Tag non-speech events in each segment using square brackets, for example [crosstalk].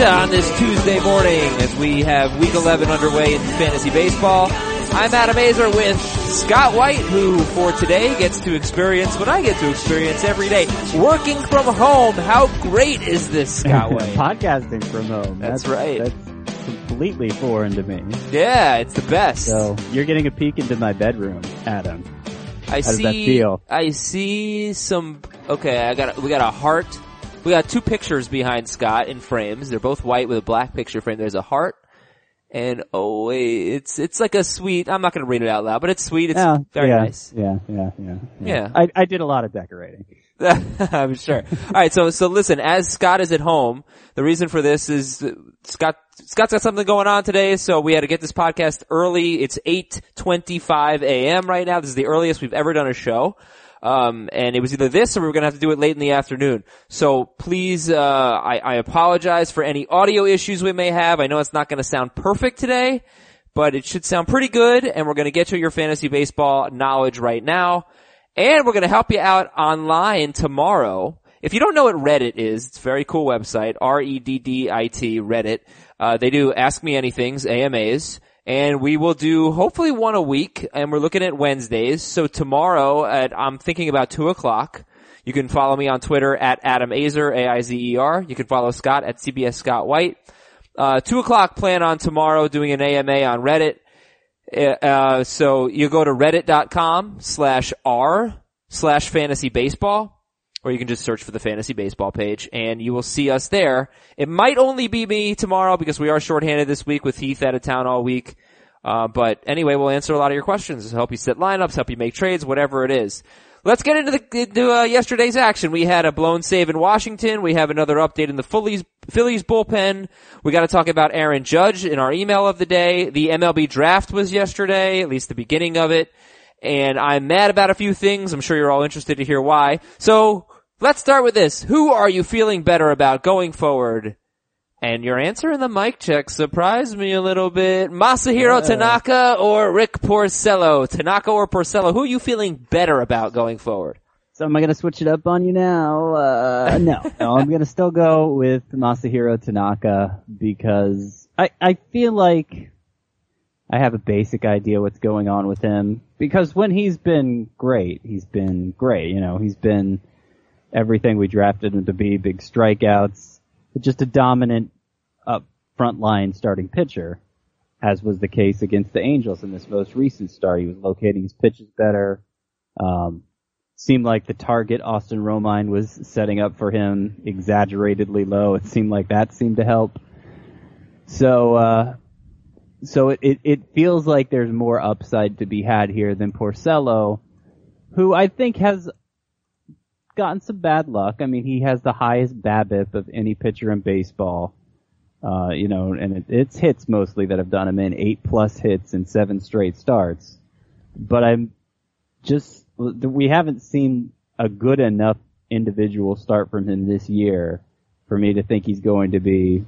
on this Tuesday morning as we have week 11 underway in fantasy baseball. I'm Adam Aizer with Scott White, who for today gets to experience what I get to experience every day. Working from home. How great is this, Scott [laughs] White? Podcasting from home. That's right. That's completely foreign to me. yeah, it's the best. So you're getting a peek into my bedroom, Adam. I does see, that feel? I see some, okay, I got, we got a heart. We got two pictures behind Scott in frames. They're both white with a black picture frame. There's a heart and oh it's, it's like a sweet, I'm not gonna read it out loud, but it's sweet. It's Yeah, very yeah, nice. Yeah, yeah, yeah, Yeah. I, I did a lot of decorating. [laughs] I'm sure. All right, so so listen, as Scott is at home, the reason for this is Scott Scott's got something going on today, so we had to get this podcast early. It's 8:25 a.m. right now. This is the earliest we've ever done a show. Um, and it was either this or we were gonna have to do it late in the afternoon. So please, uh, I, I apologize for any audio issues we may have. I know it's not gonna sound perfect today, but it should sound pretty good, and we're gonna get you your fantasy baseball knowledge right now. And we're going to help you out online tomorrow. If you don't know what Reddit is, it's a very cool website, R-E-D-D-I-T, Reddit. Uh, they do Ask Me Anythings, AMAs, and we will do hopefully one a week, and we're looking at Wednesdays. So tomorrow at, I'm thinking about 2 o'clock, you can follow me on Twitter at Adam Aizer, A-I-Z-E-R. You can follow Scott at CBS Scott White. Uh, 2 o'clock plan on tomorrow doing an AMA on Reddit. Uh, so you go to reddit.com slash r slash fantasy baseball, or you can just search for the fantasy baseball page and you will see us there. It might only be me tomorrow because we are shorthanded this week with Heath out of town all week. Uh, but anyway, we'll answer a lot of your questions, help you set lineups, help you make trades, whatever it is. Let's get into the into uh, yesterday's action. We had a blown save in Washington. We have another update in the Phillies Phillies bullpen. We got to talk about Aaron Judge in our email of the day. The MLB draft was yesterday, at least the beginning of it, and I'm mad about a few things. I'm sure you're all interested to hear why. So let's start with this. Who are you feeling better about going forward? And your answer in the mic check surprised me a little bit. Masahiro Tanaka or Rick Porcello? Tanaka or Porcello? Who are you feeling better about going forward? So am I gonna switch it up on you now? Uh, no. [laughs] no, I'm gonna still go with Masahiro Tanaka because I, I feel like I have a basic idea what's going on with him because when he's been great, he's been great. You know, he's been everything we drafted him to be, big strikeouts, just a dominant up front line starting pitcher, as was the case against the Angels in this most recent start. He was locating his pitches better. Um, seemed like the target Austin Romine was setting up for him exaggeratedly low. It seemed like that seemed to help. So, uh, so it, it, it feels like there's more upside to be had here than Porcello, who I think has gotten some bad luck. I mean, he has the highest BABIP of any pitcher in baseball. Uh, you know, and it, it's hits mostly that have done him in eight plus hits in seven straight starts. But I'm just, we haven't seen a good enough individual start from him this year for me to think he's going to be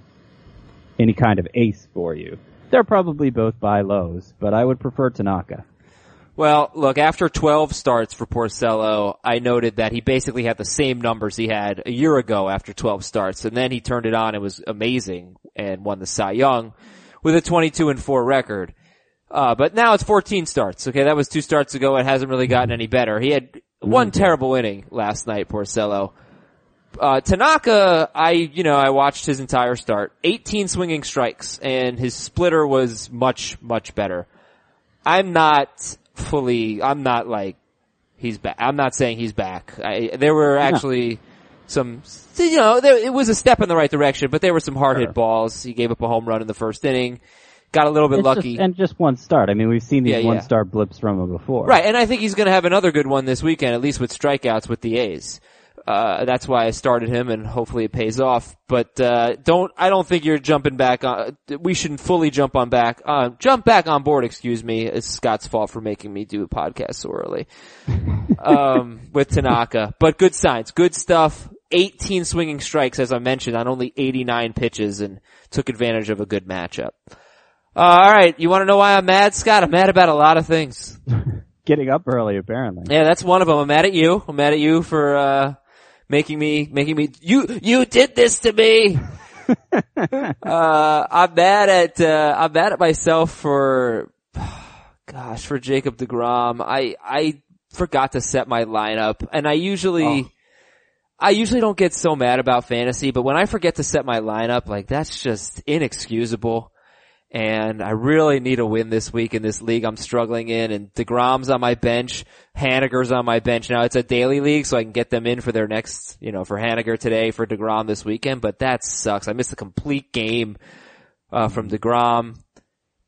any kind of ace for you. They're probably both buy lows, but I would prefer Tanaka. Well, look, after 12 starts for Porcello, I noted that he basically had the same numbers he had a year ago after 12 starts, and then he turned it on and was amazing and won the Cy Young with a 22 and 4 record. Uh, but now it's 14 starts. Okay, that was two starts ago. It hasn't really gotten any better. He had one terrible inning last night, Porcello. Uh, Tanaka, I, you know, I watched his entire start. 18 swinging strikes, and his splitter was much, much better. I'm not fully, I'm not like, he's back. I'm not saying he's back. I, there were actually some, you know, there, it was a step in the right direction, but there were some hard hit Sure. balls. He gave up a home run in the first inning. Got a little bit It's lucky. just, and just one start. I mean, we've seen these Yeah, yeah. one star blips from him before. Right, and I think he's going to have another good one this weekend, at least with strikeouts with the A's. Uh, that's why I started him, and hopefully it pays off. But uh, don't I don't think you're jumping back on. We shouldn't fully jump on back. Uh, jump back on board. Excuse me. It's Scott's fault for making me do a podcast so early [laughs] um, with Tanaka. But good signs, good stuff. 18 swinging strikes, as I mentioned, on only 89 pitches, and took advantage of a good matchup. Uh, all right, you want to know why I'm mad, Scott? I'm mad about a lot of things. [laughs] Getting up early, apparently. Yeah, that's one of them. I'm mad at you. I'm mad at you for uh making me making me you you did this to me. [laughs] uh, I'm mad at, uh, I'm mad at myself for, [sighs] gosh, for Jacob DeGrom. I, I forgot to set my lineup and I usually, Oh. I usually don't get so mad about fantasy, but when I forget to set my lineup, like that's just inexcusable. And I really need a win this week in this league I'm struggling in and DeGrom's on my bench, Haniger's on my bench. Now it's a daily league so I can get them in for their next, you know, for Haniger today, for DeGrom this weekend, but that sucks. I missed a complete game, uh, from DeGrom.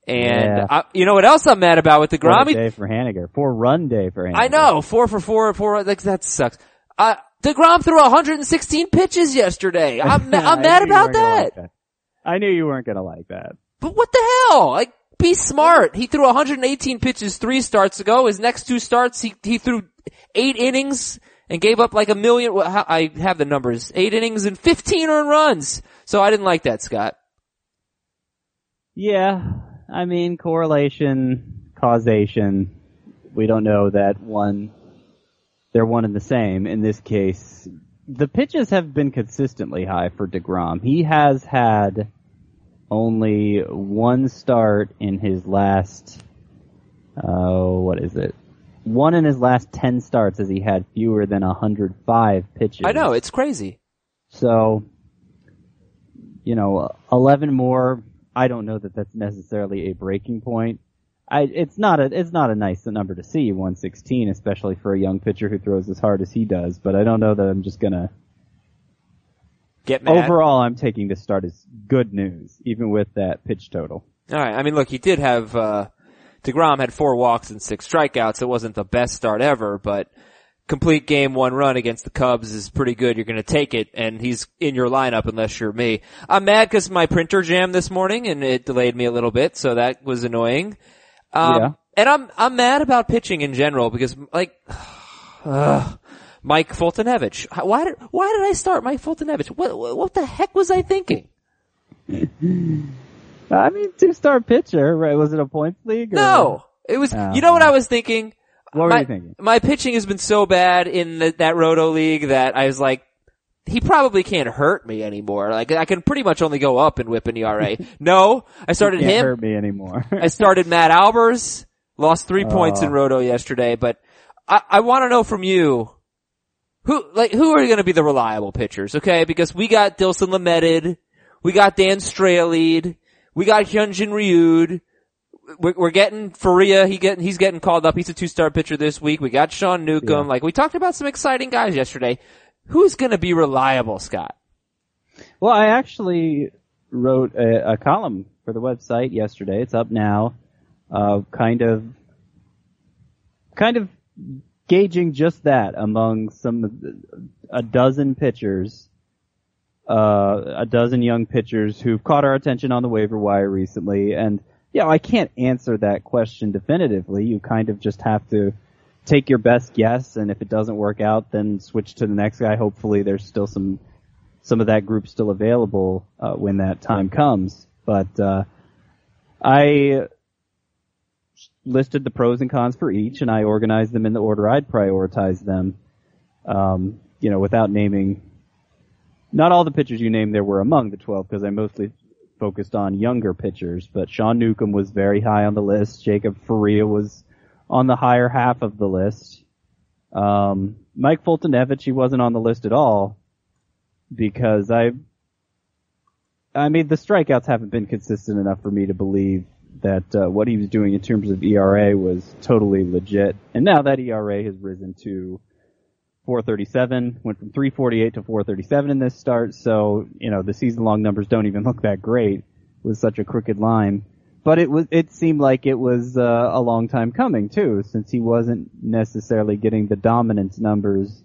And, Yeah. I, you know what else I'm mad about with Four DeGrom? He- day for Haniger. Four run day for Haniger. I know, four for four, four, like that sucks. Uh, DeGrom threw 116 pitches yesterday. I'm, [laughs] I'm mad about that. like that. I knew you weren't gonna like that. But what the hell? Like, be smart. He threw 118 pitches three starts ago. His next two starts, he, he threw eight innings and gave up like a million, I have the numbers, eight innings and 15 earned runs. So I didn't like that, Scott. Yeah, I mean correlation, causation. We don't know that one. They're one and the same. In this case, the pitches have been consistently high for Degrom. He has had only one start in his last. Oh, what is it? One in his last ten starts as he had fewer than 105 pitches. I know, it's crazy. So, you know, 11 more, I don't know that that's necessarily a breaking point. I, it's not a, it's not a nice number to see, 116, especially for a young pitcher who throws as hard as he does, but I don't know that I'm just gonna, Get mad. overall I'm taking this start as good news, even with that pitch total. Alright, I mean look, he did have, uh, DeGrom had four walks and six strikeouts. It wasn't the best start ever, but complete game one run against the Cubs is pretty good. You're gonna take it, and he's in your lineup unless you're me. I'm mad because my printer jammed this morning and it delayed me a little bit, so that was annoying. Um, Yeah. and I'm, I'm mad about pitching in general because like, [sighs] ugh, Mike Foltynewicz. Why did, why did I start Mike Foltynewicz? What, what what the heck was I thinking? [laughs] I mean, two-star pitcher, right? Was it a points league? Or? No, it was. Oh, you know what. I was thinking? What were my, you thinking? My pitching has been so bad in the, that Roto league that I was like, he probably can't hurt me anymore. Like I can pretty much only go up and whip and ERA. [laughs] no, I started Can't him. hurt me anymore. [laughs] I started Matt Albers. Lost three points in Oh. Roto yesterday, but I, I want to know from you. Who, like, who are going to be the reliable pitchers, okay? Because we got Dinelson Lamet, we got Dan Straily, we got Hyunjin Ryu, we're, we're getting Faria, he get, he's getting called up, he's a two-star pitcher this week, we got Sean Newcomb, Yeah. like, we talked about some exciting guys yesterday. Who's gonna be reliable, Scott? Well, I actually wrote a, a column for the website yesterday. It's up now. Uh, kind of, kind of gauging just that among some, a dozen pitchers, uh, a dozen young pitchers who've caught our attention on the waiver wire recently. And, yeah, I can't answer that question definitively. You kind of just have to take your best guess, and if it doesn't work out, then switch to the next guy. Hopefully there's still some some of that group still available uh, when that time comes. But uh, I listed the pros and cons for each, and I organized them in the order I'd prioritize them. Um, you know, without naming. Not all the pitchers you named there were among the 12 because I mostly focused on younger pitchers, but Sean Newcomb was very high on the list. Jacob Faria was on the higher half of the list. Um, Mike Foltynewicz, he wasn't on the list at all because I, I mean, the strikeouts haven't been consistent enough for me to believe that uh, what he was doing in terms of ERA was totally legit. And now that ERA has risen to 437, went from 348 to 437 in this start. So you know the season-long numbers don't even [laughs] look that great with such a crooked line. But it was it seemed like it was uh, a long time coming too, since he wasn't necessarily getting the dominance numbers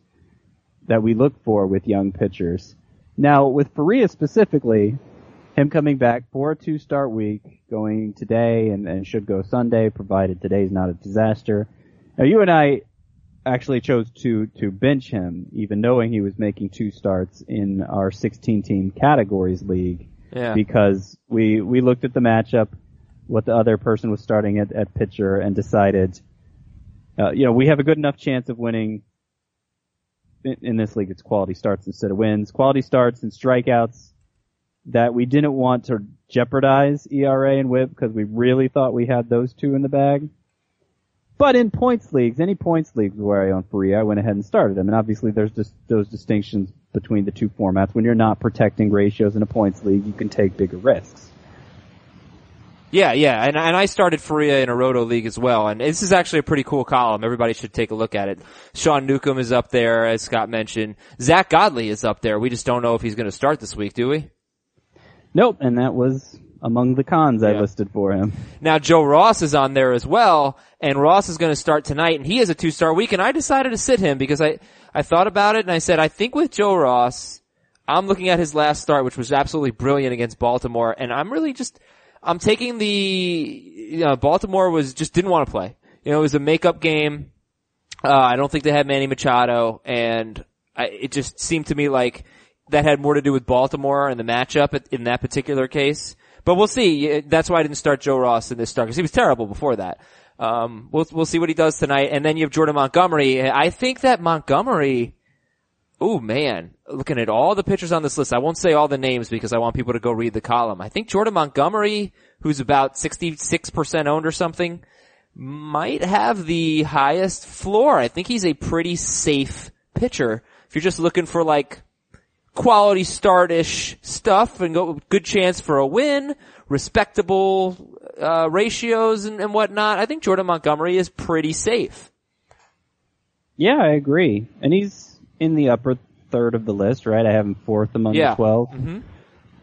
that we look for with young pitchers. Now, with Faria specifically, him coming back for a two-start week, going today and, and should go Sunday, provided today's not a disaster. Now, you and I actually chose to to bench him, even knowing he was making two starts in our 16-team categories league, Yeah. because we we looked at the matchup, what the other person was starting at, at pitcher, and decided, uh, you know, we have a good enough chance of winning in, in this league, it's quality starts instead of wins. Quality starts and strikeouts. That we didn't want to jeopardize ERA and WHIP because we really thought we had those two in the bag. But in points leagues, any points leagues where I own Faria, I went ahead and started him. And obviously there's just those distinctions between the two formats. When you're not protecting ratios in a points league, you can take bigger risks. Yeah, yeah, and and I started Faria in a Roto league as well, and this is actually a pretty cool column. Everybody should take a look at it. Sean Newcomb is up there, as Scott mentioned. Zack Godley is up there. We just don't know if he's going to start this week, do we? Nope, and that was among the cons I Yeah. listed for him. Now Joe Ross is on there as well, and Ross is going to start tonight, and he has a two-star week, and I decided to sit him because I, I thought about it and I said, I think with Joe Ross, I'm looking at his last start, which was absolutely brilliant against Baltimore, and I'm really just, I'm taking the, you know, Baltimore was, just didn't want to play. You know, it was a makeup game. Uh, I don't think they had Manny Machado, and I, it just seemed to me like that had more to do with Baltimore and the matchup in that particular case. But we'll see. That's why I didn't start Joe Ross in this start because he was terrible before that. Um, we'll we'll see what he does tonight, and then you have Jordan Montgomery. I think that Montgomery. Oh man, looking at all the pitchers on this list, I won't say all the names because I want people to go read the column. I think Jordan Montgomery, who's about 66% owned or something, might have the highest floor. I think he's a pretty safe pitcher. If you're just looking for like quality start-ish stuff and go good chance for a win, respectable uh, ratios and, and whatnot, I think Jordan Montgomery is pretty safe. Yeah, I agree. And he's in the upper third of the list, right? I have him fourth among Yeah. the 12. hmm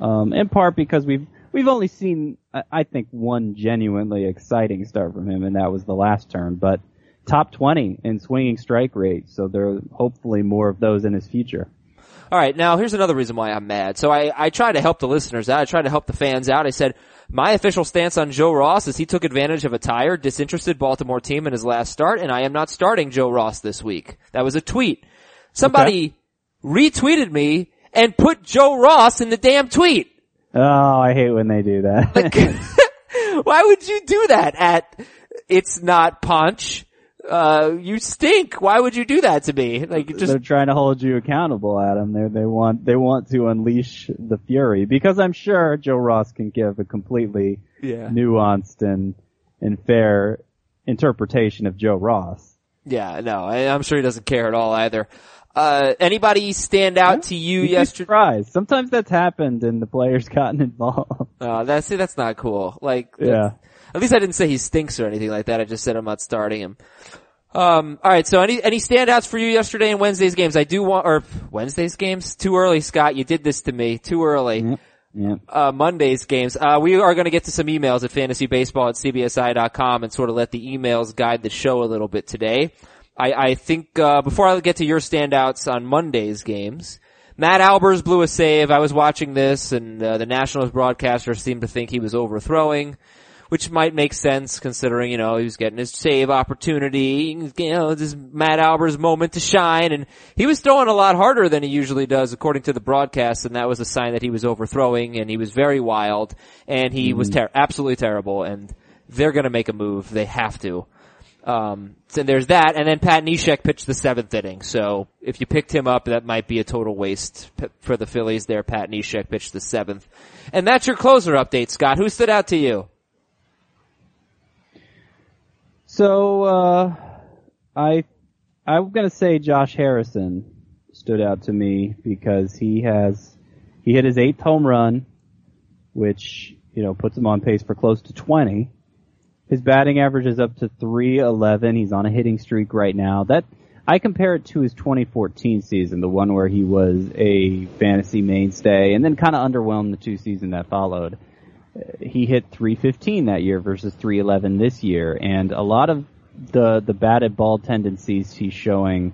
Um, in part because we've, we've only seen, I- I think, one genuinely exciting start from him, and that was the last turn, but top 20 in swinging strike rate, so there are hopefully more of those in his future. All right, now here's another reason why I'm mad. So I, I tried to help the listeners out. I tried to help the fans out. I said, my official stance on Joe Ross is he took advantage of a tired, disinterested Baltimore team in his last start, and I am not starting Joe Ross this week. That was a tweet. Somebody retweeted me and put Joe Ross in the damn tweet. Oh, I hate when they do that. [laughs] Why would you do that at it's not punch? Uh, you stink. Why would you do that to me? Like just They're trying to hold you accountable, Adam. They they want they want to unleash the fury because I'm sure Joe Ross can give a completely yeah. nuanced and and fair interpretation of Joe Ross. Yeah, no, I, I'm sure he doesn't care at all either. Uh, anybody stand out to you yesterday? surprised. Sometimes that's happened and the players [laughs] gotten involved. Uh, that's see, that's not cool. Like, Yeah. At least I didn't say he stinks or anything like that. I just said I'm not starting him. Um, all right. So any any standouts for you yesterday in Wednesday's games? I do want or Wednesday's games too early, Scott. You did this to me too early. Yep. Yeah. uh, Monday's games. Uh, we are going to get to some emails at fantasybaseball at cbsi.com and sort of let the emails guide the show a little bit today. I, I think, uh, before I get to your standouts on Monday's games, Matt Albers blew a save. I was watching this and, uh, the Nationals broadcaster seemed to think he was overthrowing. Which might make sense considering, you know, he was getting his save opportunity, you know, this is Matt Albers moment to shine and he was throwing a lot harder than he usually does according to the broadcast and that was a sign that he was overthrowing and he was very wild and he was ter- absolutely terrible and they're gonna make a move. They have to. Um, so there's that, and then Pat Neshek pitched the seventh inning. So if you picked him up, that might be a total waste p- for the Phillies. There, Pat Neshek pitched the seventh, and that's your closer update, Scott. Who stood out to you? So, uh, I, I'm gonna say Josh Harrison stood out to me because he has, he hit his eighth home run, which, you know, puts him on pace for close to 20. His batting average is up to 311. He's on a hitting streak right now. That, I compare it to his 2014 season, the one where he was a fantasy mainstay and then kind of underwhelmed the two seasons that followed he hit 315 that year versus 311 this year, and a lot of the the batted ball tendencies he's showing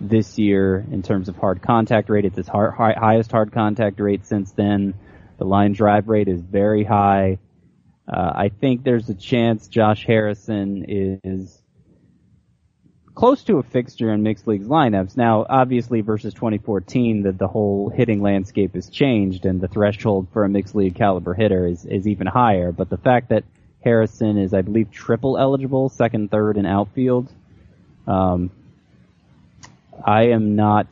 this year in terms of hard contact rate. It's his hard, high, highest hard contact rate since then. The line drive rate is very high. Uh, I think there's a chance Josh Harrison is close to a fixture in mixed leagues lineups. Now, obviously versus 2014, the, the whole hitting landscape has changed and the threshold for a mixed league caliber hitter is, is even higher. But the fact that Harrison is, I believe, triple eligible, second, third, and outfield, um, I am not,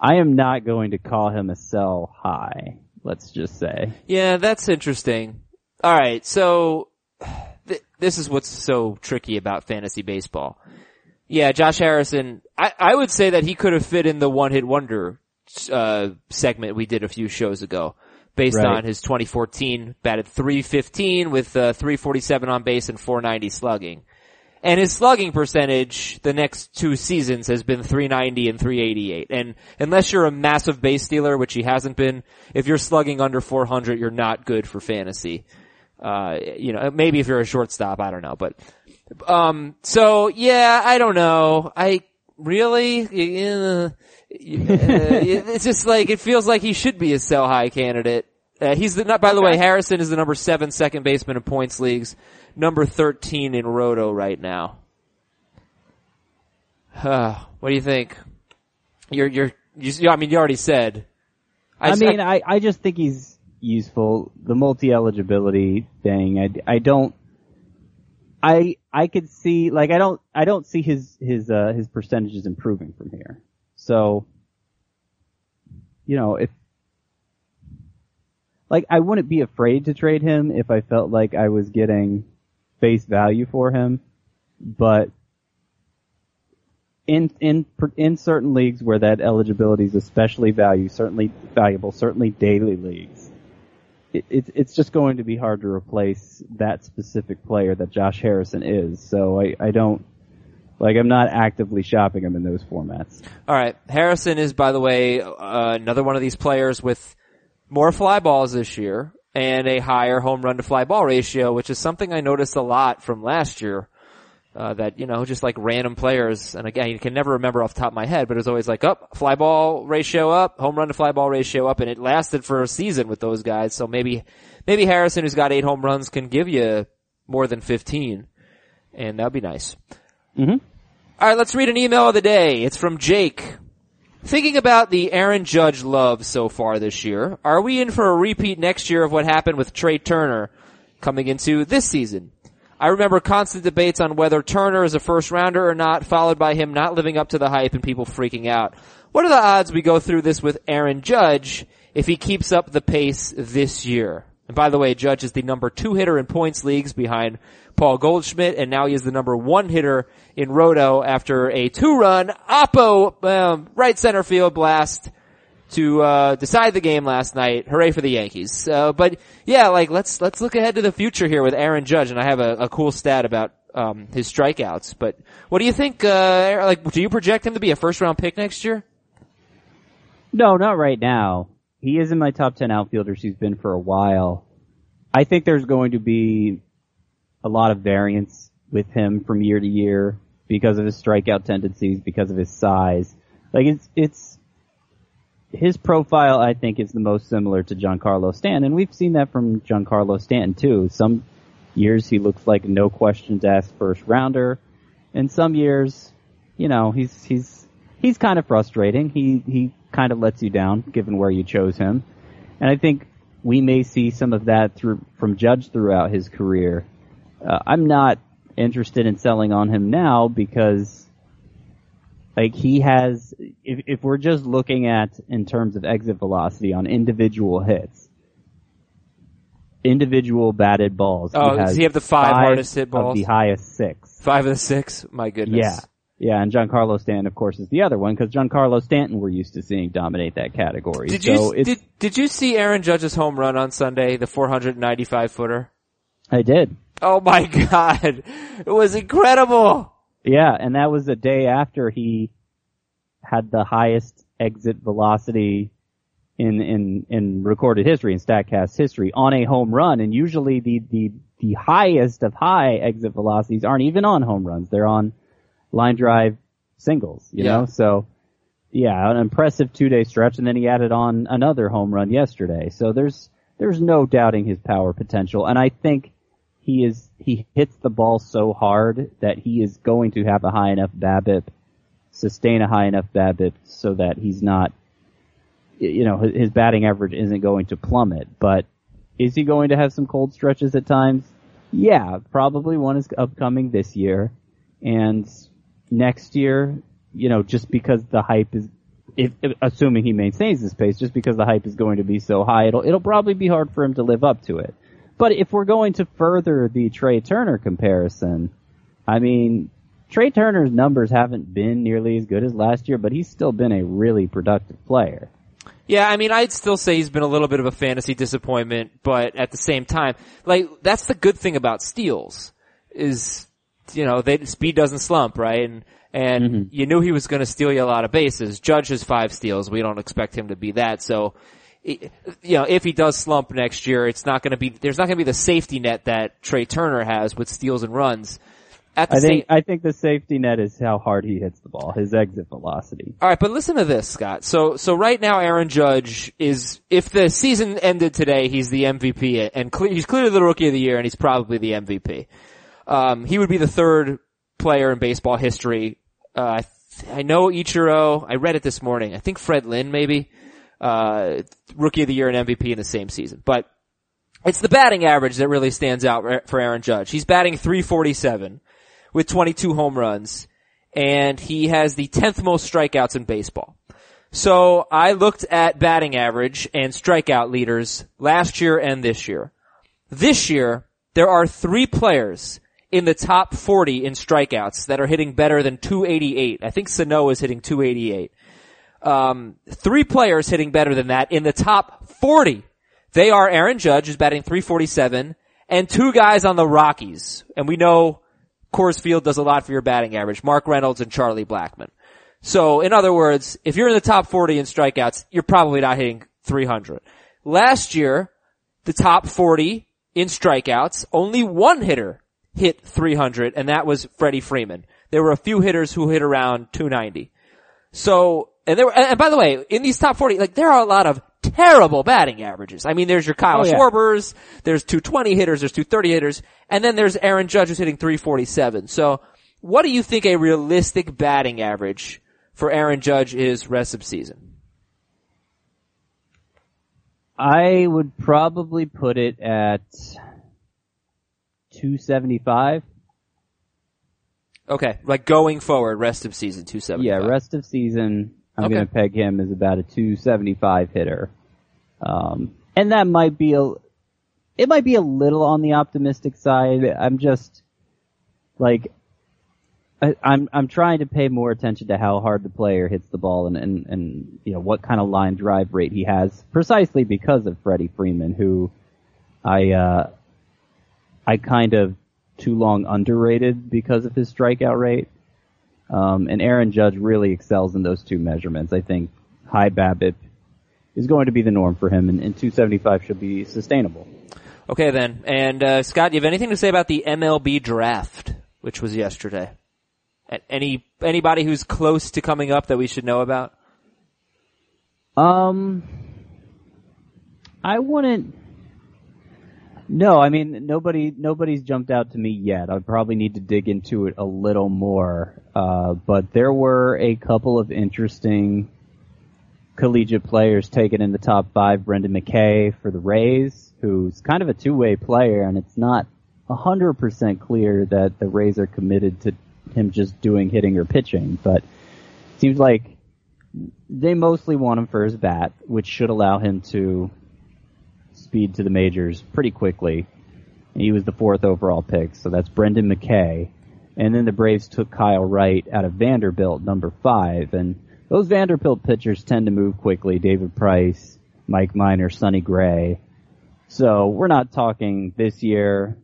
I am not going to call him a sell high Let's just say. Yeah, that's interesting. All right, so [sighs] th- this is what's so tricky about fantasy baseball. Yeah, Josh Harrison. I, I would say that he could have fit in the one hit wonder uh, segment we did a few shows ago, based Right. on his 2014 batted 315 with uh, 347 on base and 490 slugging. And his slugging percentage the next two seasons has been 390 and 388. And unless you're a massive base stealer, which he hasn't been, if you're slugging under 400, you're not good for fantasy. Uh, you know, maybe if you're a shortstop, I don't know, but, um, so yeah, I don't know. I really, uh, [laughs] it's just like, it feels like he should be a sell high candidate. Uh, he's the, not, by the way, Harrison is the number seven second baseman in points leagues, number 13 in Roto right now. Uh, [sighs] what do you think? You're, you're, you, I mean, you already said. I, mean, I, I just think he's useful. The multi-eligibility thing, I, I don't, I, I could see, like, I don't, I don't see his, his, uh, his percentages improving from here. So, you know, if, like, I wouldn't be afraid to trade him if I felt like I was getting face value for him, but in in in certain leagues where that eligibility is especially value, certainly valuable, certainly daily leagues, it, it's it's just going to be hard to replace that specific player that Josh Harrison is. So I I don't like I'm not actively shopping him in those formats. All right. Harrison is, by the way, uh, another one of these players with more fly balls this year and a higher home run to fly ball ratio, which is something I noticed a lot from last year. Uh, that, you know, just like random players, and again, you can never remember off the top of my head, but it was always like, up, fly ball ratio up, home run to fly ball ratio up, and it lasted for a season with those guys, so maybe, maybe Harrison, who's got eight home runs, can give you more than 15, and that'd be nice. Mm-hmm. Alright, let's read an email of the day. It's from Jake. Thinking about the Aaron Judge love so far this year, are we in for a repeat next year of what happened with Trea Turner coming into this season? I remember constant debates on whether Turner is a first rounder or not, followed by him not living up to the hype and people freaking out. What are the odds we go through this with Aaron Judge if he keeps up the pace this year? And by the way, Judge is the number two hitter in points leagues behind Paul Goldschmidt, and now he is the number one hitter in Roto after a two-run Oppo um, right center field blast to uh, decide the game last night. Hooray for the Yankees! Uh, but yeah, like let's let's look ahead to the future here with Aaron Judge, and I have a, a cool stat about um, his strikeouts. But what do you think? Uh, like, do you project him to be a first-round pick next year? No, not right now. He is in my top 10 outfielders. He's been for a while. I think there's going to be a lot of variance with him from year to year because of his strikeout tendencies, because of his size. Like it's, it's, his profile I think is the most similar to Giancarlo Stanton, and we've seen that from Giancarlo Stanton too. Some years he looks like no questions asked first rounder, and some years, you know, he's, he's, he's kind of frustrating. He, he kind of lets you down given where you chose him. And I think we may see some of that through, from Judge throughout his career. Uh, I'm not interested in selling on him now because like he has, if, if we're just looking at in terms of exit velocity on individual hits, individual batted balls. Oh, does has he have the five hardest hit balls? the highest six. Five of the six. My goodness. Yeah. Yeah, and Giancarlo Stanton, of course, is the other one because Giancarlo Stanton we're used to seeing dominate that category. Did so you did did you see Aaron Judge's home run on Sunday, the 495 footer? I did. Oh my [laughs] god. It was incredible. Yeah, and that was the day after he had the highest exit velocity in in in recorded history in Statcast history on a home run. And usually the the the highest of high exit velocities aren't even on home runs; they're on line drive singles. You Yeah. know, so yeah, an impressive two day stretch, and then he added on another home run yesterday. So there's there's no doubting his power potential, and I think he is he hits the ball so hard that he is going to have a high enough BABIP, sustain a high enough BABIP so that he's not, you know, his batting average isn't going to plummet. But is he going to have some cold stretches at times? Yeah, probably one is upcoming this year, and next year, you know, just because the hype is if, if assuming he maintains this pace, just because the hype is going to be so high, it'll it'll probably be hard for him to live up to it. But if we're going to further the Trea Turner comparison, I mean, Trea Turner's numbers haven't been nearly as good as last year, but he's still been a really productive player. Yeah, I mean, I'd still say he's been a little bit of a fantasy disappointment, but at the same time, like, that's the good thing about steals, is, you know, they, speed doesn't slump, right? And, and mm-hmm. you knew he was gonna steal you a lot of bases. Judge has five steals, we don't expect him to be that, so, you know, if he does slump next year, it's not gonna be, there's not gonna be the safety net that Trea Turner has with steals and runs. I think same, I think the safety net is how hard he hits the ball, his exit velocity. All right, but listen to this, Scott. So so right now, Aaron Judge is if the season ended today, he's the MVP and he's clearly the rookie of the year, and he's probably the MVP. Um, he would be the third player in baseball history. Uh, I know Ichiro. I read it this morning. I think Fred Lynn maybe uh, rookie of the year and MVP in the same season, but. It's the batting average that really stands out for Aaron Judge. He's batting 347 with 22 home runs, and he has the 10th most strikeouts in baseball. So I looked at batting average and strikeout leaders last year and this year. This year, there are three players in the top 40 in strikeouts that are hitting better than 288. I think Sano is hitting 288. Um, three players hitting better than that in the top 40. They are Aaron Judge, who's batting 347, and two guys on the Rockies. And we know Coors Field does a lot for your batting average. Mark Reynolds and Charlie Blackmon. So, in other words, if you're in the top 40 in strikeouts, you're probably not hitting 300. Last year, the top 40 in strikeouts, only one hitter hit 300, and that was Freddie Freeman. There were a few hitters who hit around 290. So, and there were, and by the way, in these top 40, like, there are a lot of terrible batting averages. I mean, there's your Kyle oh, yeah. Schwarbers, there's 220 hitters, there's 230 hitters, and then there's Aaron Judge who's hitting 347. So, what do you think a realistic batting average for Aaron Judge is rest of season? I would probably put it at 275. Okay, like going forward, rest of season, 275. Yeah, rest of season, I'm okay. going to peg him as about a 275 hitter. Um, and that might be a, it might be a little on the optimistic side. I'm just, like, I, I'm I'm trying to pay more attention to how hard the player hits the ball and, and, and you know what kind of line drive rate he has, precisely because of Freddie Freeman, who I uh, I kind of too long underrated because of his strikeout rate. Um, and Aaron Judge really excels in those two measurements. I think high BABIP is going to be the norm for him, and, and 275 should be sustainable. Okay, then. And uh, Scott, do you have anything to say about the MLB draft, which was yesterday? Any anybody who's close to coming up that we should know about? Um, I wouldn't. No, I mean nobody nobody's jumped out to me yet. I probably need to dig into it a little more. Uh, but there were a couple of interesting collegiate players taken in the top five. Brendan McKay for the Rays, who's kind of a two-way player, and it's not hundred percent clear that the Rays are committed to him just doing hitting or pitching. But it seems like they mostly want him for his bat, which should allow him to speed to the majors pretty quickly. He was the fourth overall pick, so that's Brendan McKay. And then the Braves took Kyle Wright out of Vanderbilt, number five. And those Vanderbilt pitchers tend to move quickly. David Price, Mike Minor, Sonny Gray. So we're not talking this year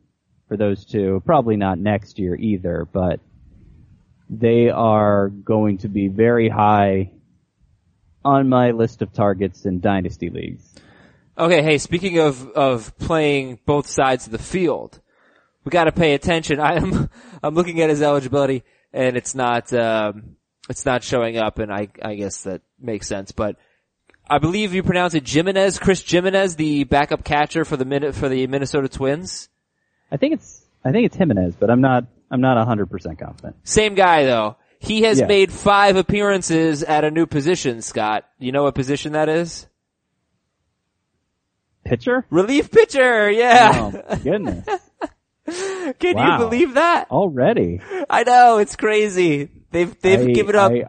for those two. Probably not next year either, but they are going to be very high on my list of targets in dynasty leagues. Okay, hey, speaking of, of playing both sides of the field, we gotta pay attention. [laughs] I am, I'm looking at his eligibility and it's not, um, it's not showing up and I, I guess that makes sense, but I believe you pronounce it Jimenez, Chris Gimenez, the backup catcher for the for the Minnesota Twins. I think it's, I think it's Jimenez, but I'm not, I'm not 100% confident. Same guy though. He has yeah. made five appearances at a new position, Scott. You know what position that is? Pitcher? Relief pitcher, yeah. Oh, goodness. [laughs] Can wow. you believe that? Already. I know, it's crazy. They've, they've I, given up I,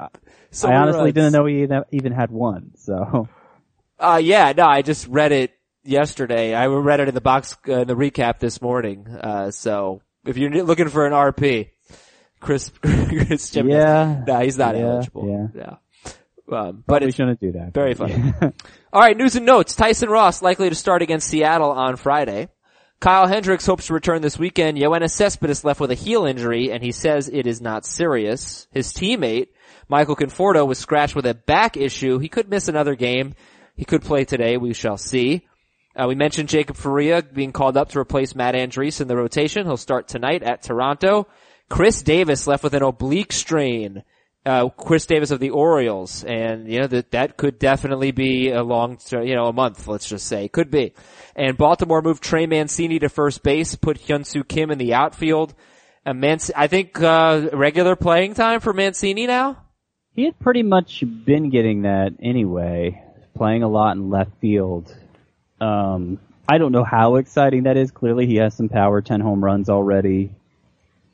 I honestly runs. didn't know he even- had one. So Uh, yeah, no, I just read it yesterday. I read it in the box, uh, the recap this morning. Uh, so if you're looking for an RP, Chris, [laughs] Chris yeah, no, he's not Yeah, eligible. yeah. yeah. Um, but probably shouldn't do that. very funny. [laughs] All right, news and notes. Tyson Ross likely to start against Seattle on Friday. Kyle Hendricks hopes to return this weekend. Yoenis Cespedes left with a heel injury, and he says it is not serious. His teammate, Michael Conforto, was scratched with a back issue. He could miss another game. He could play today. We shall see. Uh, we mentioned Jacob Faria being called up to replace Matt Andriese in the rotation. He'll start tonight at Toronto. Chris Davis left with an oblique strain. Uh, Chris Davis of the Orioles, and you know that that could definitely be a long, you know, a month. Let's just say could be. And Baltimore moved Trey Mancini to first base, put Hyunsoo Kim in the outfield. And Manc- I think uh, regular playing time for Mancini now. He had pretty much been getting that anyway, playing a lot in left field. Um, I don't know how exciting that is. Clearly, he has some power, ten home runs already,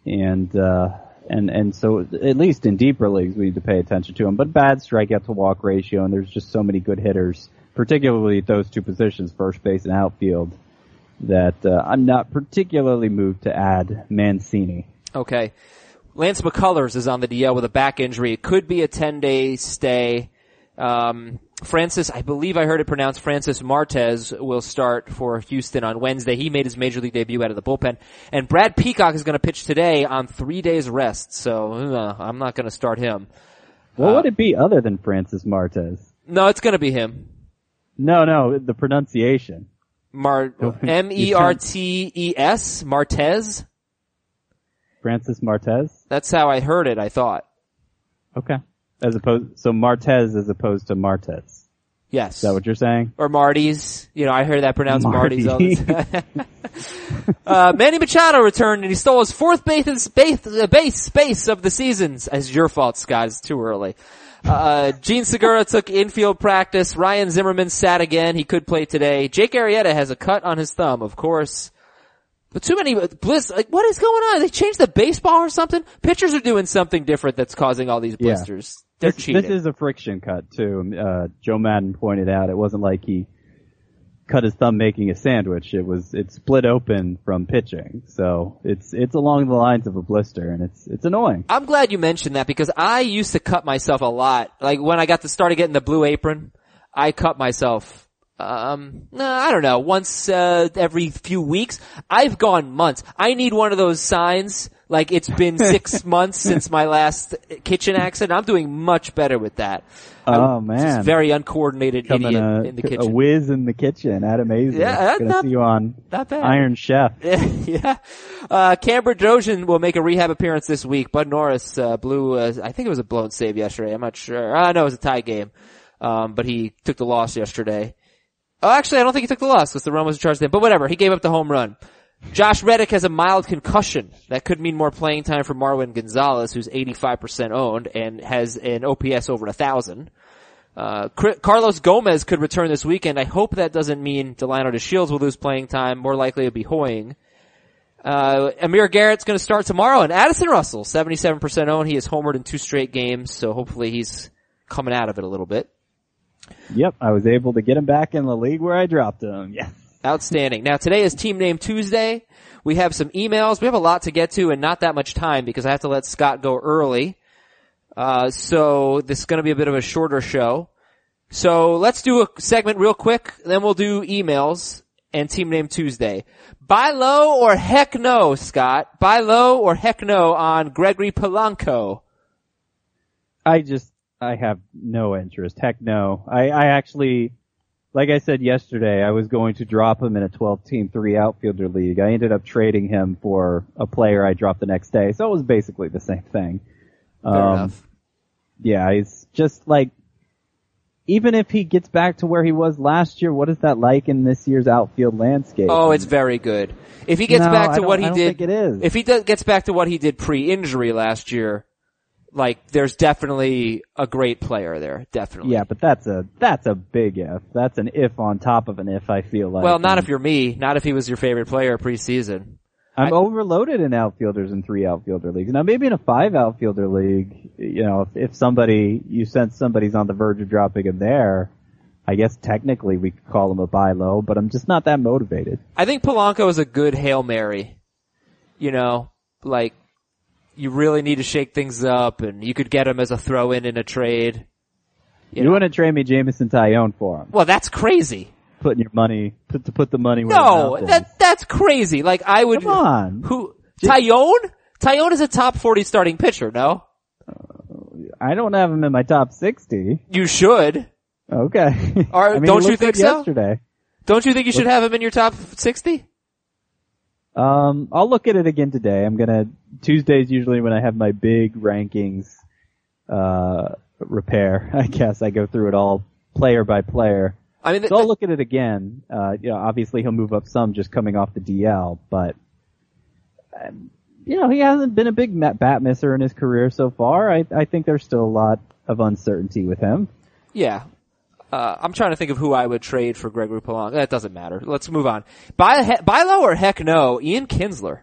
and uh, and and so at least in deeper leagues, we need to pay attention to him. But bad strikeout to walk ratio, and there's just so many good hitters, particularly at those two positions, first base and outfield, that uh, I'm not particularly moved to add Mancini. Okay. Lance McCullers is on the DL with a back injury. It could be a 10 day stay. Um, Francis, I believe I heard it pronounced Francis Martes will start for Houston on Wednesday. He made his major league debut out of the bullpen. And Brad Peacock is going to pitch today on three days rest. So, uh, I'm not going to start him. What Uh, would it be other than Francis Martes? No, it's going to be him. No, no, the pronunciation. Mar, [laughs] M-E-R-T-E-S, Martes. Francis Martes? That's how I heard it, I thought. Okay. As opposed, so Martez as opposed to Martez. Yes. Is that what you're saying? or Marty's. You know, I heard that pronounced Marty. Marty's all the time. [laughs] uh, Manny Machado returned and he stole his fourth base, base, uh, base space of the seasons. As your fault, Scott. It's too early. Uh, Jean Segura took infield practice. Ryan Zimmerman sat again. He could play today. Jake Arrieta has a cut on his thumb, of course. But too many bliss. Like, what is going on? They changed the baseball or something? Pitchers are doing something different that's causing all these Yeah. They're This, cheating. this is a friction cut too. Uh, Joe Maddon pointed out it wasn't like he cut his thumb making a sandwich. It was, it split open from pitching. So it's, it's along the lines of a blister and it's, it's annoying. I'm glad you mentioned that because I used to cut myself a lot. Like when I got to started getting the blue apron, I cut myself. Um, I don't know. Once uh, every few weeks. I've gone months. I need one of those signs. Like it's been [laughs] six months since my last kitchen accident. I'm doing much better with that. Oh I'm man. very uncoordinated Coming idiot a, in the kitchen. a whiz in the kitchen. Adam Aizer. Yeah, Gonna not- see you on Not bad. Iron Chef. [laughs] yeah. Uh, Cam Bedrosian will make a rehab appearance this week. Bud Norris, uh, blew, uh, I think it was a blown save yesterday. I'm not sure. Uh, know it was a tie game. Um, but he took the loss yesterday. Oh, actually, I don't think he took the loss because the run was charged then. But whatever, he gave up the home run. Josh Reddick has a mild concussion. That could mean more playing time for Marwin Gonzalez, who's 85% owned and has an OPS over a thousand. Uh, Carlos Gomez could return this weekend. I hope that doesn't mean Delino DeShields will lose playing time. More likely it'll be Hoying. Uh, Amir Garrett's to start tomorrow, and Addison Russell, 77% owned. He has homered in two straight games, so hopefully he's coming out of it a little bit. Yep, I was able to get him back in the league where I dropped him. [laughs] Yes. Outstanding. Now today is Team Name Tuesday. We have some emails. We have a lot to get to and not that much time because I have to let Scott go early. Uh, so this is going to be a bit of a shorter show. So let's do a segment real quick, then we'll do emails and Team Name Tuesday. Buy low or heck no, Scott? Buy low or heck no on Gregory Polanco? I just, I have no interest. Heck no. I, I actually, like I said yesterday, I was going to drop him in a 12 team three outfielder league. I ended up trading him for a player I dropped the next day. So it was basically the same thing. Fair Um, enough. Yeah, it's just like, even if he gets back to where he was last year, what is that like in this year's outfield landscape? Oh, it's very good. If he gets No, back to what he did, it is. if he does, gets back to what he did pre-injury last year, like there's definitely a great player there. Definitely. Yeah, but that's a that's a big if. That's an if on top of an if. I feel like. Well, not And- if you're me. Not if he was your favorite player preseason. I'm I- overloaded in outfielders in three outfielder leagues. Now maybe in a five outfielder league, you know, if, if somebody, you sense somebody's on the verge of dropping him there, I guess technically we could call him a buy low, but I'm just not that motivated. I think Polanco is a good Hail Mary. You know, like, you really need to shake things up and you could get him as a throw in in a trade. You, want to trade me Jameson Taillon for him. Well, that's crazy. Putting your money, put, to put the money where No, your mouth is. that, that's crazy. Like I would, Come on. who, Taillon? Taillon is a top 40 starting pitcher, no? Uh, I don't have him in my top 60. You should. Okay. Or [laughs] I mean, don't you think so? Yesterday. Don't you think you should have him in your top 60? Um, I'll look at it again today. I'm gonna, Tuesday's usually when I have my big rankings, uh, repair. [laughs] I guess I go through it all player by player. I mean, th- So I'll look at it again. Uh, you know, obviously he'll move up some just coming off the DL, but, um, you know, he hasn't been a big bat misser in his career so far. I, I think there's still a lot of uncertainty with him. Yeah. Uh, I'm trying to think of who I would trade for Gregory Polanco. That doesn't matter. Let's move on. Buy, he- buy low or heck no, Ian Kinsler.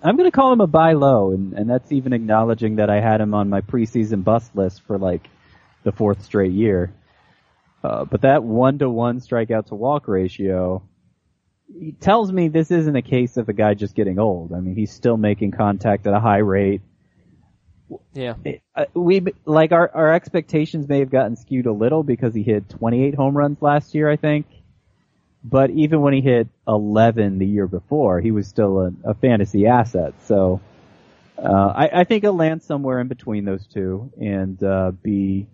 I'm gonna call him a buy low, and, and that's even acknowledging that I had him on my preseason bust list for like the fourth straight year. Uh, but that one to one strikeout to walk ratio tells me this isn't a case of a guy just getting old. I mean, he's still making contact at a high rate. Yeah. Uh, we like our our expectations may have gotten skewed a little because he hit 28 home runs last year, I think. But even when he hit 11 the year before, he was still a, a fantasy asset. So uh, I, I think he'll land somewhere in between those two and uh, be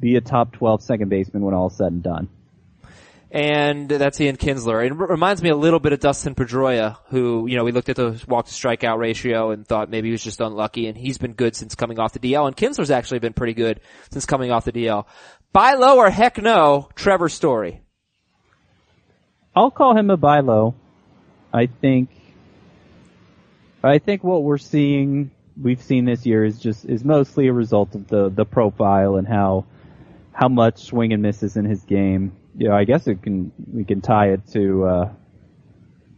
be a top 12 second baseman when all's said and done. And that's Ian Kinsler. It reminds me a little bit of Dustin Pedroia, who, you know, we looked at the walk to strikeout ratio and thought maybe he was just unlucky and he's been good since coming off the DL and Kinsler's actually been pretty good since coming off the DL. Buy low or heck no, Trevor Story. I'll call him a buy low. I think, I think what we're seeing, we've seen this year is just, is mostly a result of the, the profile and how, how much swing and misses in his game. You know, I guess it can, we can tie it to, uh,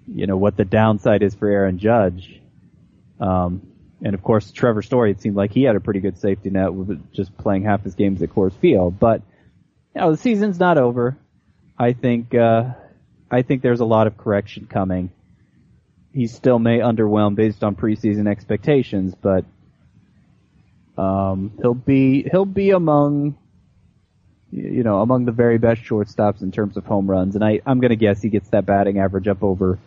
you know, what the downside is for Aaron Judge. Um, and of course, Trevor Story, it seemed like he had a pretty good safety net with just playing half his games at Coors Field. But, you know, the season's not over. I think, uh, I think there's a lot of correction coming. He still may underwhelm based on preseason expectations, but um, he'll be he'll be among you know among the very best shortstops in terms of home runs, and I I'm gonna guess he gets that batting average up over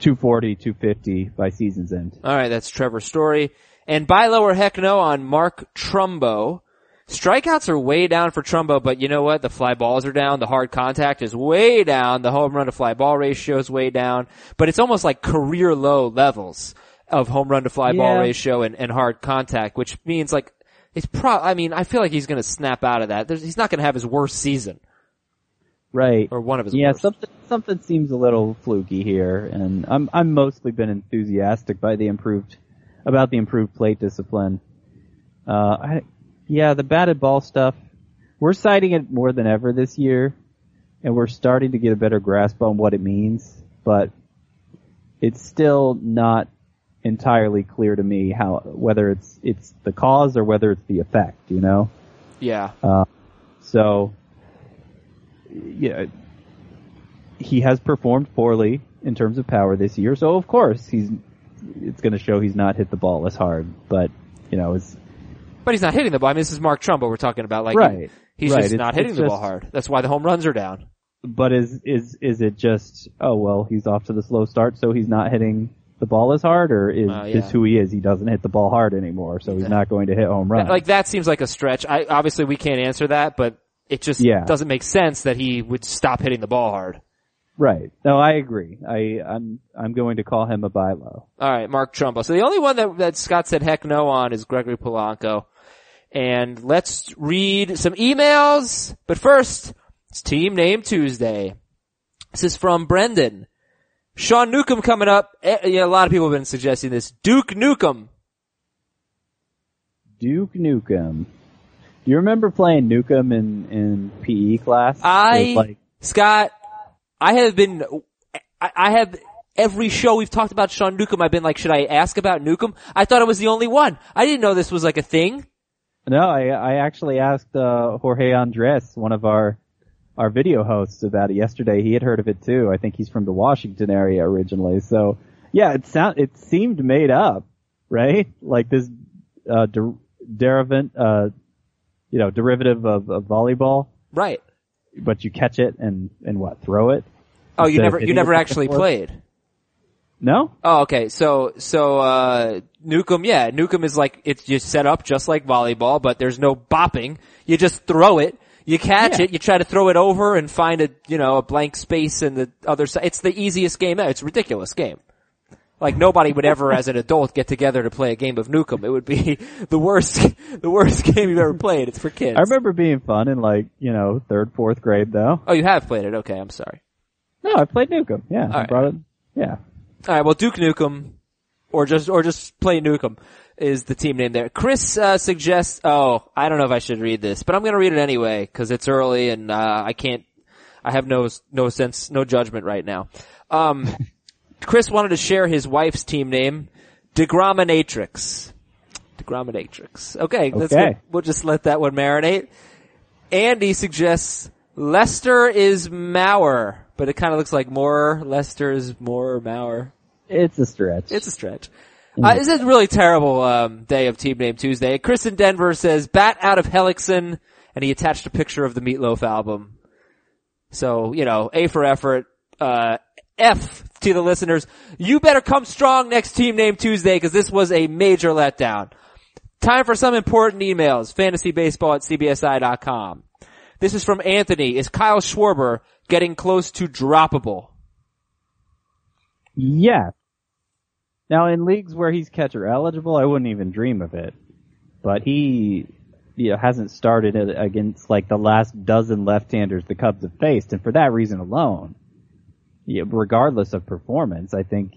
240, 250 by season's end. All right, that's Trevor Story. And buy low or heck no on Mark Trumbo. Strikeouts are way down for Trumbo, but you know what? The fly balls are down. The hard contact is way down. The home run to fly ball ratio is way down. But it's almost like career low levels of home run to fly ball ratio and, and hard contact, which means like, it's pro, I mean, I feel like he's gonna snap out of that. There's, he's not gonna have his worst season. Right. Or one of his yeah, worst. something something seems a little fluky here, and I'm I'm mostly been enthusiastic by the improved about the improved plate discipline. Uh, I, yeah, the batted ball stuff. We're citing it more than ever this year, and we're starting to get a better grasp on what it means, but it's still not entirely clear to me how whether it's it's the cause or whether it's the effect. You know. Yeah. Uh, so, yeah, he has performed poorly in terms of power this year. So of course he's, it's going to show he's not hit the ball as hard. But you know, it's But he's not hitting the ball. I mean, this is Mark Trumbo we're talking about. Like, Right. he's Right. just It's- not hitting the ball hard. That's why the home runs are down. but is is is it just oh well he's off to the slow start so he's not hitting the ball as hard or is Uh, yeah. just who he is he doesn't hit the ball hard anymore so he's not going to hit home runs. Like that seems like a stretch. I obviously we can't answer that, but it just Yeah. doesn't make sense that he would stop hitting the ball hard. right. No, I agree. I I'm I'm going to call him a buy low. All right, Mark Trumbo. So the only one that, that Scott said heck no on is Gregory Polanco. And let's read some emails. But first, it's Team Name Tuesday. This is from Brendan. Sean Newcomb coming up. Eh, Yeah, a lot of people have been suggesting this. Duke Nukem. Duke Nukem. Do you remember playing Nukem in in PE class? I, like Scott, I have been, I, I have Every show we've talked about Sean Newcomb, I've been like, should I ask about Newcomb? I thought it was the only one. I didn't know this was like a thing. No, I, I actually asked, uh, Jorge Andres, one of our, our video hosts about it yesterday. He had heard of it too. I think he's from the Washington area originally. So yeah, it sound, it seemed made up, right? Like this, uh, der- derivant, uh, you know, derivative of, of volleyball, Right. but you catch it and, and what, throw it? Oh, you never, you never it back and actually played. No? Oh, okay. So, so, uh, Newcomb, yeah, Newcomb is like, it's just set up just like volleyball, but there's no bopping. You just throw it, you catch Yeah. it, you try to throw it over and find a, you know, a blank space in the other side. It's the easiest game ever. It's a ridiculous game. Like nobody would ever as an adult get together to play a game of Nukem. It would be [laughs] the worst, [laughs] the worst game you've ever played. It's for kids. I remember being fun in like, you know, third, fourth grade though. Oh, you have played it. Okay, I'm sorry. No, I played Nukem. Yeah, I right. brought it. Yeah. All right. Well, Duke Nukem, or just or just play Nukem, is the team name there. Chris uh, suggests. Oh, I don't know if I should read this, but I'm going to read it anyway because it's early and uh, I can't. I have no no sense, no judgment right now. Um, [laughs] Chris wanted to share his wife's team name, Degrominatrix. Degrominatrix. Okay, that's Okay. good. We'll just let that one marinate. Andy suggests Lester is Mauer, but it kind of looks like more. Lester is more Mauer. It's a stretch. It's a stretch. Uh, this is a really terrible um, day of Team Name Tuesday. Chris in Denver says bat out of Hellickson, and he attached a picture of the Meatloaf album. So you know, A for effort. Uh, F to the listeners. You better come strong next Team Name Tuesday because this was a major letdown. Time for some important emails. Fantasybaseball at cbsi.com. This is from Anthony. Is Kyle Schwarber getting close to droppable? Yes. Now in leagues where he's catcher eligible, I wouldn't even dream of it. But he, you know, hasn't started against like the last dozen left-handers the Cubs have faced, and for that reason alone, regardless of performance, I think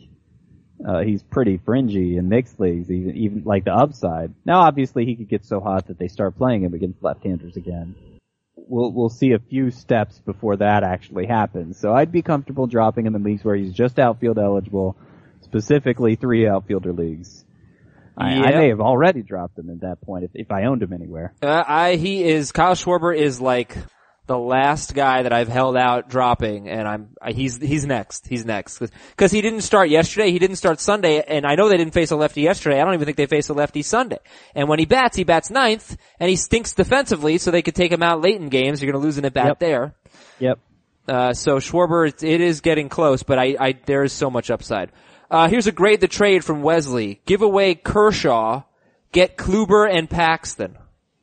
uh, he's pretty fringy in mixed leagues, even even like the upside. Now, obviously, he could get so hot that they start playing him against left-handers again. We'll we'll see a few steps before that actually happens. So I'd be comfortable dropping him in leagues where he's just outfield eligible, specifically three outfielder leagues. I, I may have already dropped him at that point if, if I owned him anywhere. Uh, I he is Kyle Schwarber is like the last guy that I've held out dropping, and I'm I- he's he's next. He's next because he didn't start yesterday. He didn't start Sunday, and I know they didn't face a lefty yesterday. I don't even think they faced a lefty Sunday. And when he bats, he bats ninth, and he stinks defensively, so they could take him out late in games. You're going to lose an at bat Yep. there. Yep. Uh, so Schwarber, it, it is getting close, but I, I, there is so much upside. Uh, here's a grade the trade from Wesley. Give away Kershaw, get Kluber and Paxton.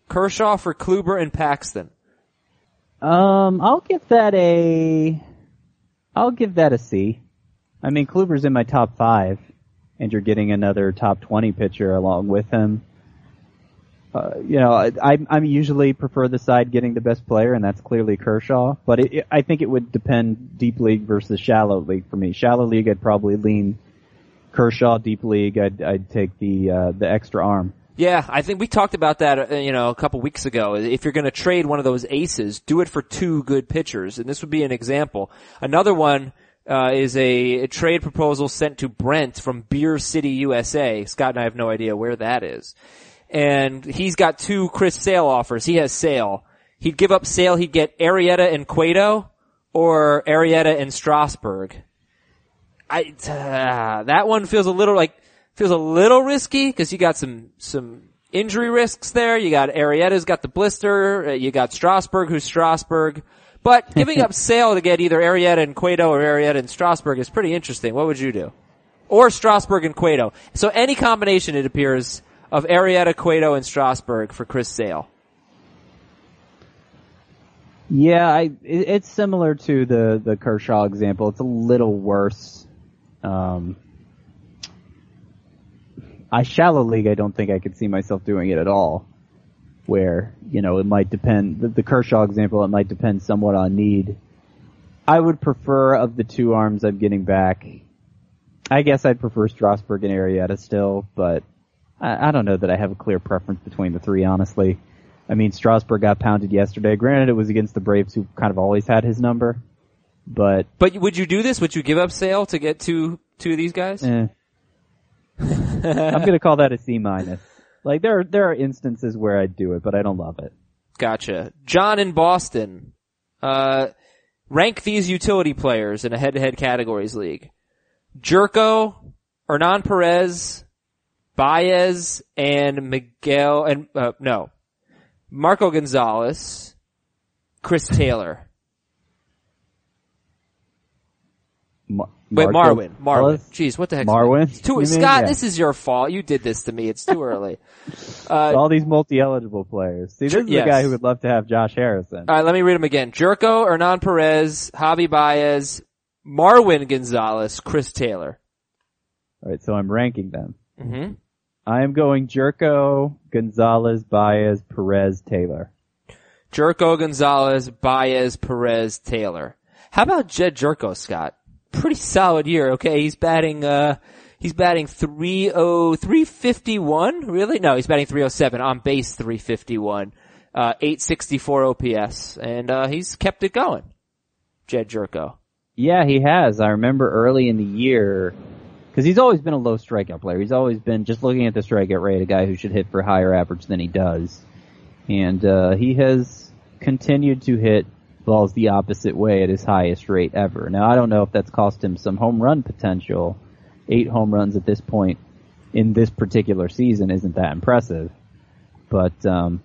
Kershaw for Kluber and Paxton. Um, I'll give that a, I'll give that a C. I mean, Kluber's in my top five, and you're getting another top 20 pitcher along with him. Uh, you know, I, I, I usually prefer the side getting the best player, and that's clearly Kershaw. But it, it, I think it would depend deep league versus shallow league for me. Shallow league, I'd probably lean Kershaw. Deep league, I'd, I'd take the uh, the extra arm. Yeah, I think we talked about that, uh, you know, a couple weeks ago. If you're going to trade one of those aces, do it for two good pitchers, and this would be an example. Another one uh, is a, a trade proposal sent to Brent from Beer City, USA. Scott and I have no idea where that is, and he's got two Chris Sale offers. He has Sale. He'd give up Sale. He'd get Arrieta and Cueto, or Arrieta and Strasburg. I uh, that one feels a little like feels a little risky because you got some some injury risks there. You got Arrieta's got the blister. Uh, you got Strasburg, who's Strasburg. But [laughs] giving up Sale to get either Arrieta and Cueto or Arrieta and Strasburg is pretty interesting. What would you do? Or Strasburg and Cueto. So any combination, it appears, of Arrieta, Cueto, and Strasburg for Chris Sale. Yeah, I, it, it's similar to the, the Kershaw example. It's a little worse. Um, I shallow league, I don't think I could see myself doing it at all. Where, you know, it might depend, the, the Kershaw example, it might depend somewhat on need. I would prefer of the two arms I'm getting back, I guess I'd prefer Strasburg and Arrieta still, but I, I don't know that I have a clear preference between the three, honestly. I mean, Strasburg got pounded yesterday. Granted, it was against the Braves, who kind of always had his number. But But would you do this? Would you give up Sale to get two two of these guys? eh. I'm gonna call that a C minus. Like there are there are instances where I'd do it, but I don't love it. Gotcha. John in Boston. Uh, rank these utility players in a head-to-head categories league. Gyorko, Hernan Perez, Baez, and Miguel, and, uh, no. Marco Gonzalez, Chris Taylor. Wait, Marco Marwin. Marwin. Jeez, what the heck? Marwin? It's too, You mean? Scott, Yeah. this is your fault. You did this to me. It's too early. [laughs] Uh, All these multi-eligible players. See, this is Yes. the guy who would love to have Josh Harrison. All right, let me read them again. Gyorko, Hernan Perez, Javi Baez, Marwin Gonzalez, Chris Taylor. All right, so I'm ranking them. hmm I am going Gyorko, Gonzalez, Baez, Perez, Taylor. Gyorko, Gonzalez, Baez, Perez, Taylor. How about Jed Gyorko, Scott? Pretty solid year, okay? He's batting, uh, he's batting 30, 351? Really? No, he's batting 307 on base 351. Uh, 864 OPS. And, uh, he's kept it going. Jed Gyorko. Yeah, he has. I remember early in the year, because he's always been a low strikeout player. He's always been, just looking at the strikeout rate, a guy who should hit for higher average than he does. And, uh, he has continued to hit balls the opposite way at his highest rate ever. Now, I don't know if that's cost him some home run potential. Eight home runs at this point in this particular season isn't that impressive. But, um,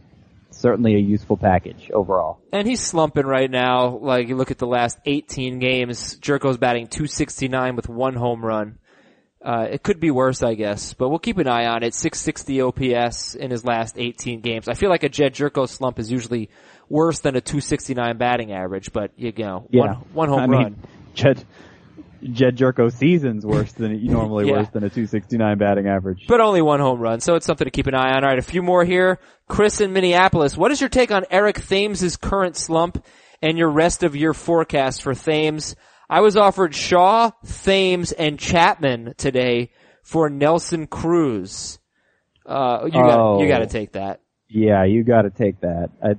certainly a useful package overall. And he's slumping right now. Like you look at the last 18 games, Gyorko's batting 269 with one home run. Uh, it could be worse, I guess, but we'll keep an eye on it. 660 OPS in his last 18 games. I feel like a Jed Gyorko slump is usually worse than a 269 batting average, but you know, Yeah. one, one home I run. mean, Jed, Jed Gyorko season's worse than [laughs] normally Yeah. worse than a 269 batting average. but only one home run, so it's something to keep an eye on. All right, a few more here. Chris in Minneapolis. What is your take on Eric Thames' current slump and your rest of year forecast for Thames? I was offered Shaw, Thames, and Chapman today for Nelson Cruz. Uh, you got Oh. you got to take that. yeah, you got to take that. I,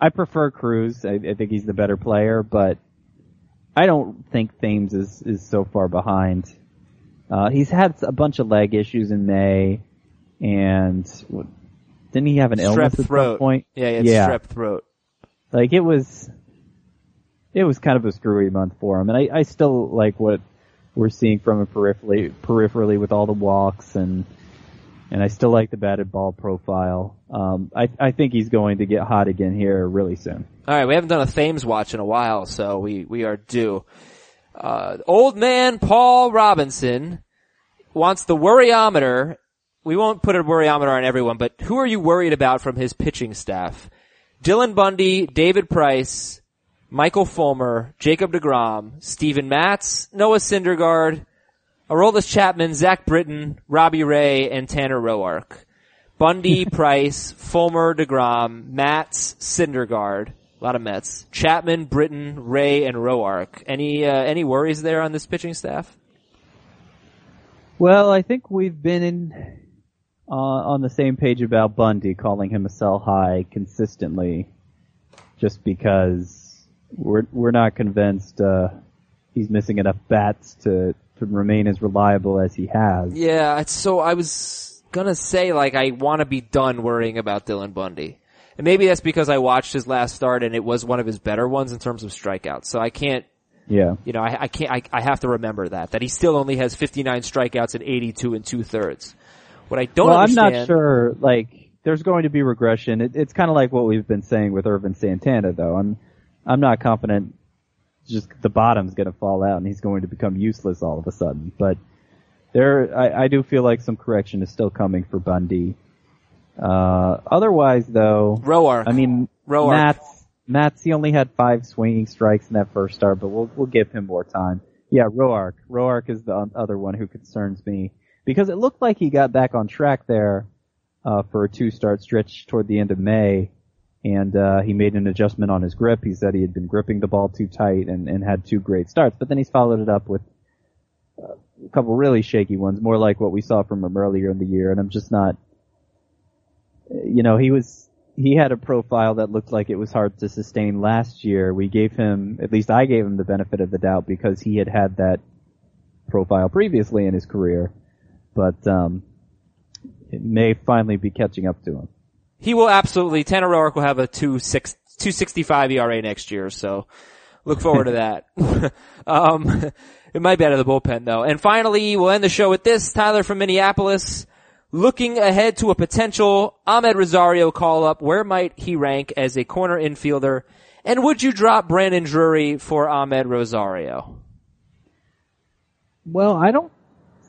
I prefer Cruz. I, I think he's the better player, but I don't think Thames is is so far behind. Uh, he's had a bunch of leg issues in May, and what, didn't he have an illness Strep at throat. some point? Yeah, yeah. strep throat. Like it was, it was kind of a screwy month for him, and I, I still like what we're seeing from him peripherally, peripherally with all the walks and, and I still like the batted ball profile. Um, I, I think he's going to get hot again here really soon. All right, we haven't done a Thames watch in a while, so we we are due. Uh, old man Paul Robinson wants the worryometer. We won't put a worryometer on everyone, but who are you worried about from his pitching staff? Dylan Bundy, David Price, Michael Fulmer, Jacob DeGrom, Steven Matz, Noah Syndergaard, Aroldis Chapman, Zach Britton, Robbie Ray, and Tanner Roark. Bundy, [laughs] Price, Fulmer, DeGrom, Matz, Syndergaard. A lot of Mets. Chapman, Britton, Ray, and Roark. Any, uh, any worries there on this pitching staff? Well, I think we've been in, uh, on the same page about Bundy, calling him a sell high consistently, just because we're we're not convinced uh, he's missing enough bats to remain as reliable as he has. Yeah, so I was gonna say like I want to be done worrying about Dylan Bundy. And maybe that's because I watched his last start and it was one of his better ones in terms of strikeouts. So I can't, Yeah. you know, I, I can't, I, I have to remember that, that he still only has 59 strikeouts and 82 and two thirds. What I don't well, I'm not sure. Like, there's going to be regression. It, it's kind of like what we've been saying with Ervin Santana, though. I'm, I'm not confident. Just the bottom's going to fall out, and he's going to become useless all of a sudden. But there, I, I do feel like some correction is still coming for Bundy. Uh, otherwise, though, Roark. I mean, Roark. Matz, Matz, he only had five swinging strikes in that first start, but we'll, we'll give him more time. Yeah, Roark. Roark is the other one who concerns me because it looked like he got back on track there, uh, for a two start stretch toward the end of May. And, uh, he made an adjustment on his grip. He said he had been gripping the ball too tight and, and had two great starts, but then he's followed it up with uh, a couple really shaky ones, more like what we saw from him earlier in the year. And I'm just not, you know, he was he had a profile that looked like it was hard to sustain last year. We gave him, at least I gave him the benefit of the doubt because he had had that profile previously in his career, but um, it may finally be catching up to him. He will absolutely. Tanner Roark will have a two six two sixty five ERA next year, so look forward to [laughs] that. [laughs] um, it might be out of the bullpen though. And finally, we'll end the show with this. Tyler from Minneapolis, looking ahead to a potential Amed Rosario call up. Where might he rank as a corner infielder? And would you drop Brandon Drury for Amed Rosario? Well, I don't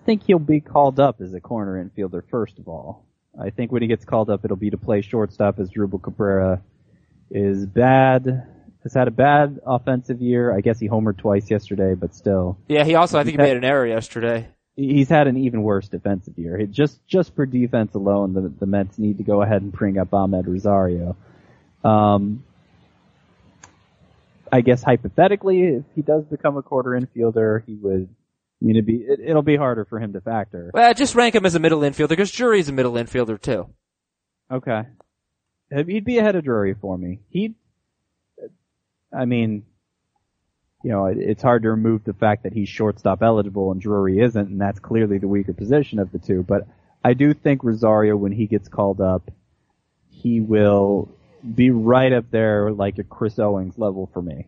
think he'll be called up as a corner infielder, first of all. I think when he gets called up, it'll be to play shortstop as Asdrubal Cabrera is bad, has had a bad offensive year. I guess he homered twice yesterday, but still. Yeah, he also, I think he made an error yesterday. He's had an even worse defensive year. It just, just for defense alone, the, the Mets need to go ahead and bring up Amed Rosario. Um, I guess hypothetically, if he does become a corner infielder, he would I mean, it'd be, it, will be harder for him to factor. Well, just rank him as a middle infielder because Drury's a middle infielder too. Okay. He'd be ahead of Drury for me. He, I mean, you know, it's hard to remove the fact that he's shortstop eligible and Drury isn't, and that's clearly the weaker position of the two. But I do think Rosario, when he gets called up, he will be right up there like a Chris Owings level for me.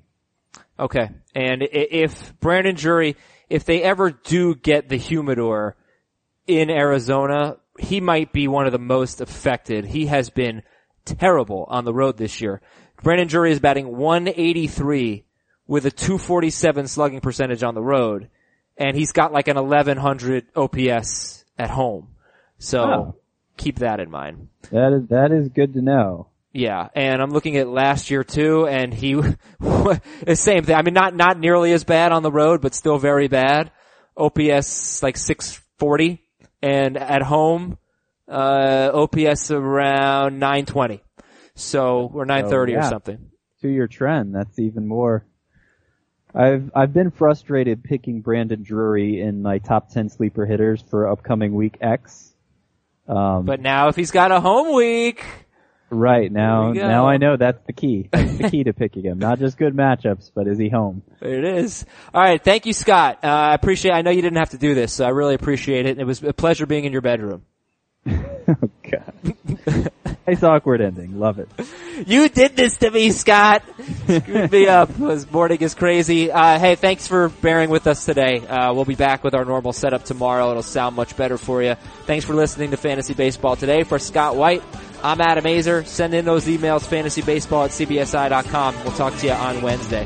Okay. And if Brandon Drury, if they ever do get the humidor in Arizona, he might be one of the most affected. He has been terrible on the road this year. Brandon Drury is batting 183 with a 247 slugging percentage on the road, and he's got like an 1100 OPS at home. So oh. keep that in mind. That is that is good to know. Yeah, and I'm looking at last year too, and he, [laughs] the same thing. I mean, not, not nearly as bad on the road, but still very bad. OPS like 640, and at home, uh, OPS around 920. So, or 930 yeah. or something. To your trend, that's even more. I've, I've been frustrated picking Brandon Drury in my top 10 sleeper hitters for upcoming week X. Um, but now if he's got a home week, Right now, now I know that's the key. [laughs] That's the key to picking him. Not just good matchups, but is he home? There It is. All right, thank you, Scott. Uh, I appreciate. I know you didn't have to do this, so I really appreciate it. It was a pleasure being in your bedroom. [laughs] oh God. nice awkward ending. Love it. You did this to me, Scott. Screwed me up. This morning is crazy. Uh, hey, thanks for bearing with us today. Uh, we'll be back with our normal setup tomorrow. It'll sound much better for you. Thanks for listening to Fantasy Baseball today. For Scott White, I'm Adam Aizer. Send in those emails, fantasybaseball at cbsi.com. We'll talk to you on Wednesday.